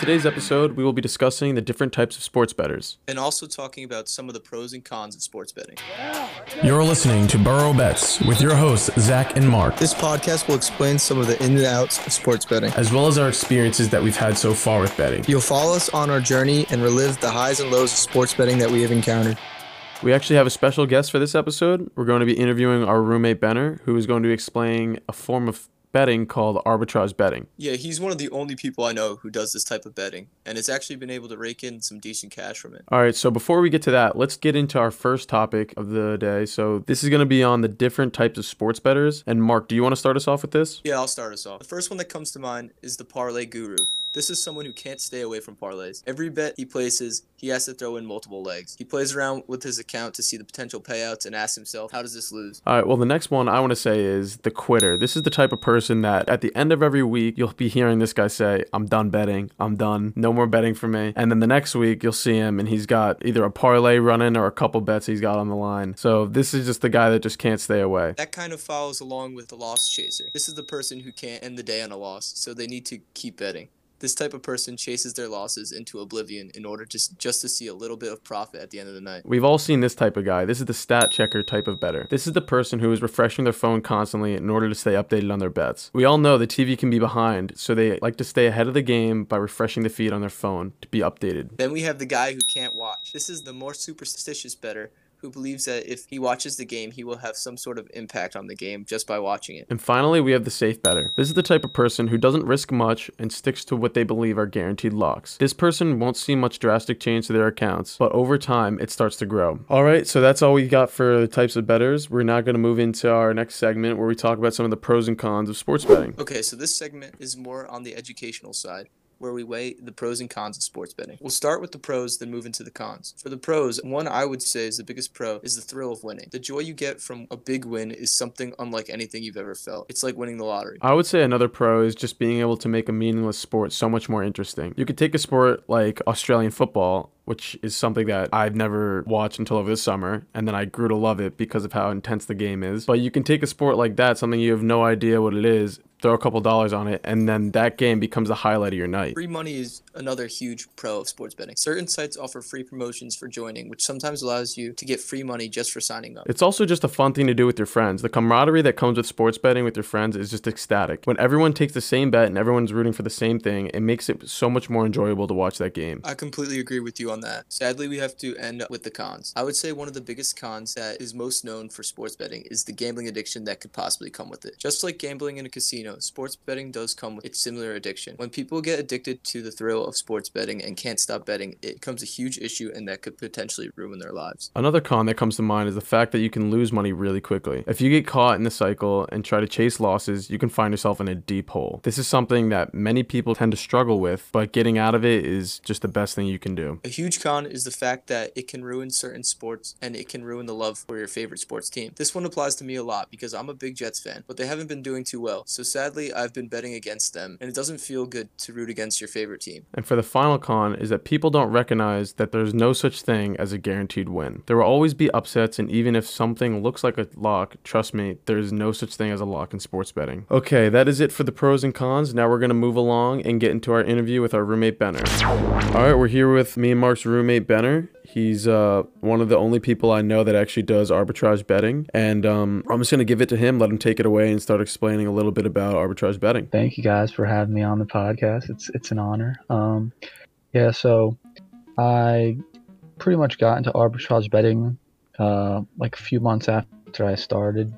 today's episode, we will be discussing the different types of sports betters and also talking about some of the pros and cons of sports betting. You're listening to Burrow Bets with your hosts, Zack and Marc, This podcast will explain some of the ins and outs of sports betting. as well as our experiences that we've had so far with betting. You'll follow us on our journey and relive the highs and lows of sports betting that we have encountered. We actually have a special guest for this episode. We're going to be interviewing our roommate Benner, who is going to be explaining a form of betting called arbitrage betting. Yeah, he's one of the only people I know who does this type of betting, and has actually been able to rake in some decent cash from it. All right, so before we get to that, let's get into our first topic of the day. So, this is going to be on the different types of sports betters. And Marc, do you want to start us off with this? Yeah, I'll start us off. The first one that comes to mind is the parlay guru. This is someone who can't stay away from parlays. Every bet he places, he has to throw in multiple legs. He plays around with his account to see the potential payouts and asks himself, how does this lose? All right, well, the next one I want to say is the quitter. This is the type of person that at the end of every week, you'll be hearing this guy say, I'm done betting. I'm done. No more betting for me. And then the next week, you'll see him and he's got either a parlay running or a couple bets he's got on the line. So this is just the guy that just can't stay away. That kind of follows along with the loss chaser. This is the person who can't end the day on a loss, so they need to keep betting. This type of person chases their losses into oblivion in order to just to see a little bit of profit at the end of the night. We've all seen this type of guy. This is the stat checker type of better. This is the person who is refreshing their phone constantly in order to stay updated on their bets. We all know the TV can be behind, so they like to stay ahead of the game by refreshing the feed on their phone to be updated. Then we have the guy who can't watch. This is the more superstitious better who believes that if he watches the game, he will have some sort of impact on the game just by watching it. And finally, we have the safe better. This is the type of person who doesn't risk much and sticks to what they believe are guaranteed locks. This person won't see much drastic change to their accounts, but over time, it starts to grow. All right, so that's all we got for the types of betters. We're now going to move into our next segment where we talk about some of the pros and cons of sports betting. Okay, so this segment is more on the educational side, where we weigh the pros and cons of sports betting. We'll start with the pros, then move into the cons. For the pros, one I would say is the biggest pro is the thrill of winning. The joy you get from a big win is something unlike anything you've ever felt. It's like winning the lottery. I would say another pro is just being able to make a meaningless sport so much more interesting. You could take a sport like Australian football, which is something that I've never watched until over the summer, and then I grew to love it because of how intense the game is. But you can take a sport like that, something you have no idea what it is, throw a couple dollars on it, and then that game becomes the highlight of your night. Free money is another huge pro of sports betting. Certain sites offer free promotions for joining, which sometimes allows you to get free money just for signing up. It's also just a fun thing to do with your friends. The camaraderie that comes with sports betting with your friends is just ecstatic. When everyone takes the same bet and everyone's rooting for the same thing, it makes it so much more enjoyable to watch that game. I completely agree with you on that. Sadly, we have to end with the cons. I would say one of the biggest cons that is most known for sports betting is the gambling addiction that could possibly come with it. Just like gambling in a casino, sports betting does come with its similar addiction. When people get addicted to the thrill of sports betting and can't stop betting, it becomes a huge issue and that could potentially ruin their lives. Another con that comes to mind is the fact that you can lose money really quickly. If you get caught in the cycle and try to chase losses, you can find yourself in a deep hole. This is something that many people tend to struggle with, but getting out of it is just the best thing you can do. A huge con is the fact that it can ruin certain sports and it can ruin the love for your favorite sports team. This one applies to me a lot because I'm a big Jets fan, but they haven't been doing too well. So sadly, I've been betting against them, and it doesn't feel good to root against your favorite team. And for the final con is that people don't recognize that there's no such thing as a guaranteed win. There will always be upsets, and even if something looks like a lock, trust me, there's no such thing as a lock in sports betting. Okay, that is it for the pros and cons. Now we're going to move along and get into our interview with our roommate Benner. All right, we're here with me and Marc's roommate Benner. He's uh, one of the only people I know that actually does arbitrage betting. And um, I'm just going to give it to him, let him take it away, and start explaining a little bit about arbitrage betting. Thank you guys for having me on the podcast. It's it's an honor. Um, yeah, so I pretty much got into arbitrage betting uh, like a few months after I started,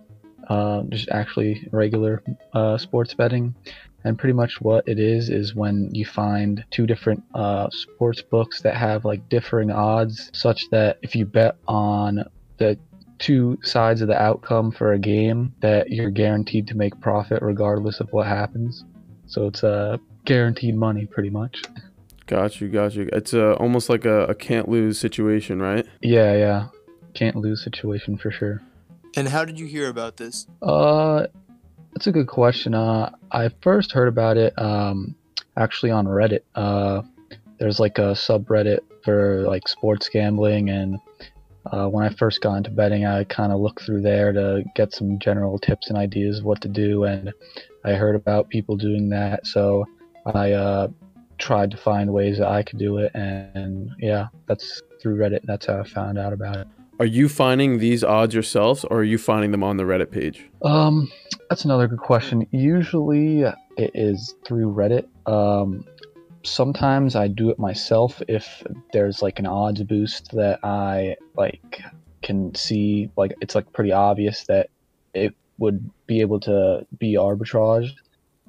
uh, just actually regular uh, sports betting. And pretty much what it is is when you find two different uh, sports books that have like differing odds, such that if you bet on the two sides of the outcome for a game, that you're guaranteed to make profit regardless of what happens. So it's uh, guaranteed money, pretty much. Got you, got you. It's uh, almost like a, a can't lose situation, right? Yeah, yeah. Can't lose situation for sure. And how did you hear about this? Uh, that's a good question. Uh, I first heard about it um, actually on Reddit. Uh, there's like a subreddit for like sports gambling, and uh, when I first got into betting, I kind of looked through there to get some general tips and ideas of what to do, and I heard about people doing that, so I uh, tried to find ways that I could do it, and yeah, that's through Reddit. That's how I found out about it. Are you finding these odds yourselves, or are you finding them on the Reddit page? Um, that's another good question. Usually, it is through Reddit. Um, sometimes I do it myself if there's like an odds boost that I like can see like it's like pretty obvious that it would be able to be arbitraged.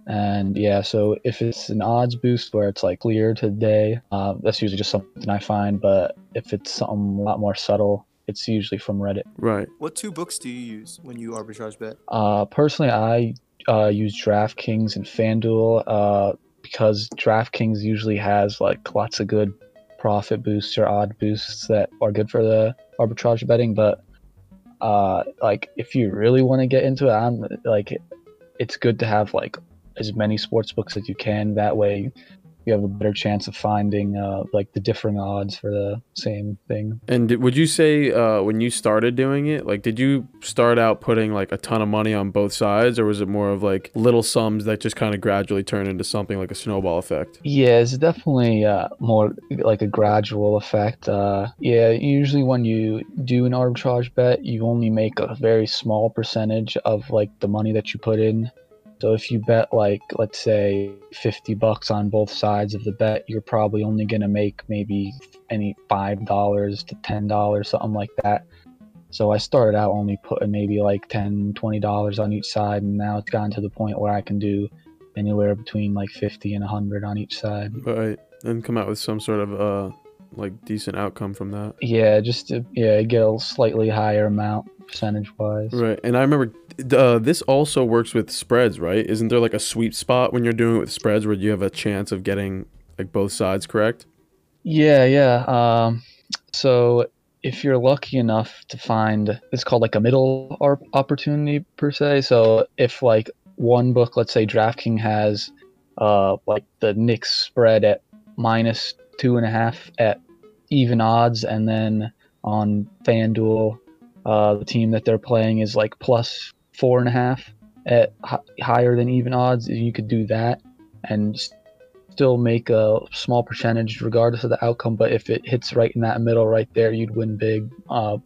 And yeah, so if it's an odds boost where it's like clear today, uh, that's usually just something I find. But if it's something a lot more subtle, it's usually from Reddit. Right. What two books do you use when you arbitrage bet? Uh, personally, I uh, use DraftKings and FanDuel uh, because DraftKings usually has like lots of good profit boosts or odd boosts that are good for the arbitrage betting. But uh, like if you really want to get into it, I'm like it's good to have like as many sports books as you can. That way, you have a better chance of finding uh, like the differing odds for the same thing. And did, would you say uh, when you started doing it, like, did you start out putting like a ton of money on both sides, or was it more of like little sums that just kind of gradually turn into something like a snowball effect? Yeah, it's definitely uh, more like a gradual effect. Uh, yeah, usually when you do an arbitrage bet, you only make a very small percentage of like the money that you put in. So if you bet like let's say 50 bucks on both sides of the bet, you're probably only going to make maybe any $5 to $10 something like that. So I started out only putting maybe like 10 $20 on each side and now it's gotten to the point where I can do anywhere between like 50 and 100 on each side. Right. And come out with some sort of uh like decent outcome from that. Yeah, just to yeah, get a slightly higher amount percentage wise. Right. And I remember uh, this also works with spreads, right? Isn't there like a sweet spot when you're doing it with spreads where you have a chance of getting like both sides correct? Yeah, yeah. Um, so if you're lucky enough to find, it's called like a middle opportunity per se. So if like one book, let's say DraftKings has uh, like the Knicks spread at minus two and a half at even odds, and then on FanDuel, uh, the team that they're playing is like plus four and a half at hi- higher than even odds. You could do that and still make a small percentage regardless of the outcome. But if it hits right in that middle right there, you'd win big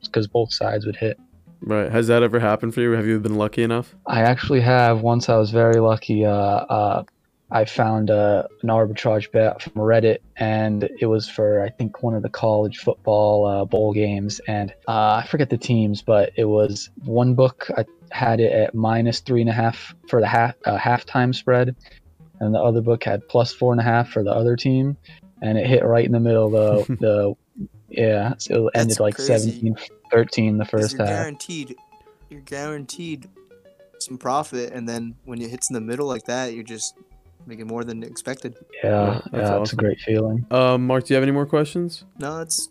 because both sides would hit. Right. Has that ever happened for you? Have you been lucky enough? I actually have. Once I was very lucky. Uh, uh, I found uh, an arbitrage bet from Reddit, and it was for I think one of the college football uh, bowl games, and uh, I forget the teams, but it was one book. I had it at minus three and a half for the half uh, halftime spread, and the other book had plus four and a half for the other team, and it hit right in the middle. The the yeah, so it ended That's like crazy. 17-13 the 'Cause first you're half. guaranteed, you're guaranteed some profit, and then when it hits in the middle like that, you're just making more than expected. Yeah, Yeah, yeah, that's a great feeling. Um, Marc, do you have any more questions? No, it's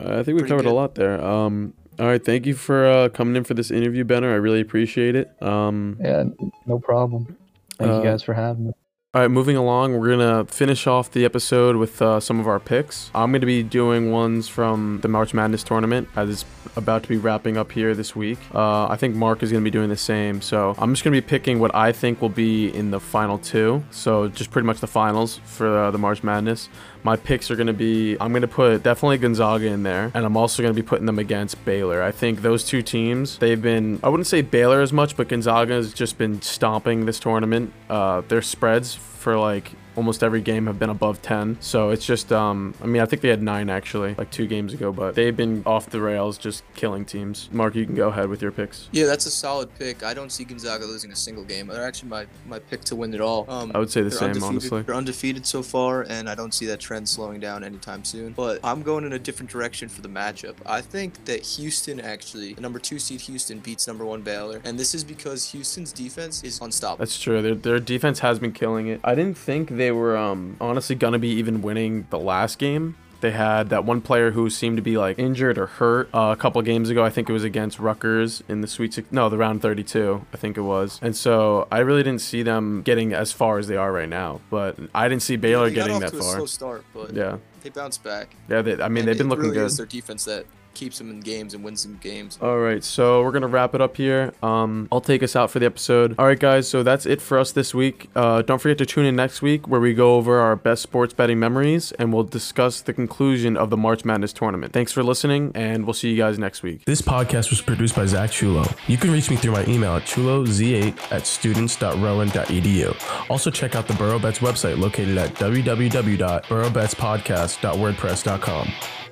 Uh, I think we Pretty covered a lot there. Um, all right. Thank you for uh, coming in for this interview, Benner. I really appreciate it. Um, Yeah, no problem. Thank Uh, you guys for having me. All right, moving along, we're gonna finish off the episode with uh, some of our picks. I'm gonna be doing ones from the March Madness tournament as it's about to be wrapping up here this week. Uh, I think Marc is gonna be doing the same, so I'm just gonna be picking what I think will be in the final two. So just pretty much the finals for uh, the March Madness. My picks are gonna be I'm gonna put definitely Gonzaga in there, and I'm also gonna be putting them against Baylor. I think those two teams they've been I wouldn't say Baylor as much, but Gonzaga has just been stomping this tournament. Uh, their spreads for like almost every game have been above 10 so it's just um i mean i think they had nine actually like two games ago but they've been off the rails just killing teams marc you can go ahead with your picks yeah, that's a solid pick. I don't see Gonzaga losing a single game. They're actually my, my pick to win it all. Um, i would say the same honestly They're undefeated so far, and I don't see that trend slowing down anytime soon. But I'm going in a different direction for the matchup. I think that Houston actually, the number two seed Houston, beats number one Baylor, and this is because Houston's defense is unstoppable. that's true their, their defense has been killing it i didn't think they were um honestly gonna be even winning the last game they had that one player who seemed to be like injured or hurt uh, a couple games ago. I think it was against Rutgers in the Sweet Six. No, the round 32. I think it was. And so I really didn't see them getting as far as they are right now. But I didn't see Baylor They got getting that far. slow start, but Yeah, they bounced back. yeah. They, I mean, And they've been looking really good. Is their defense that keeps them in games and wins them games. All right, so we're gonna wrap it up here. Um, I'll take us out for the episode. All right, guys, so that's it for us this week. Uh, don't forget to tune in next week where we go over our best sports betting memories and we'll discuss the conclusion of the March Madness tournament. Thanks for listening, and we'll see you guys next week. This podcast was produced by Zack Chulo. You can reach me through my email at chuloz8 at students.rowan.edu. Also, check out the Burrow Bets website located at www.burrowbetspodcast.wordpress.com.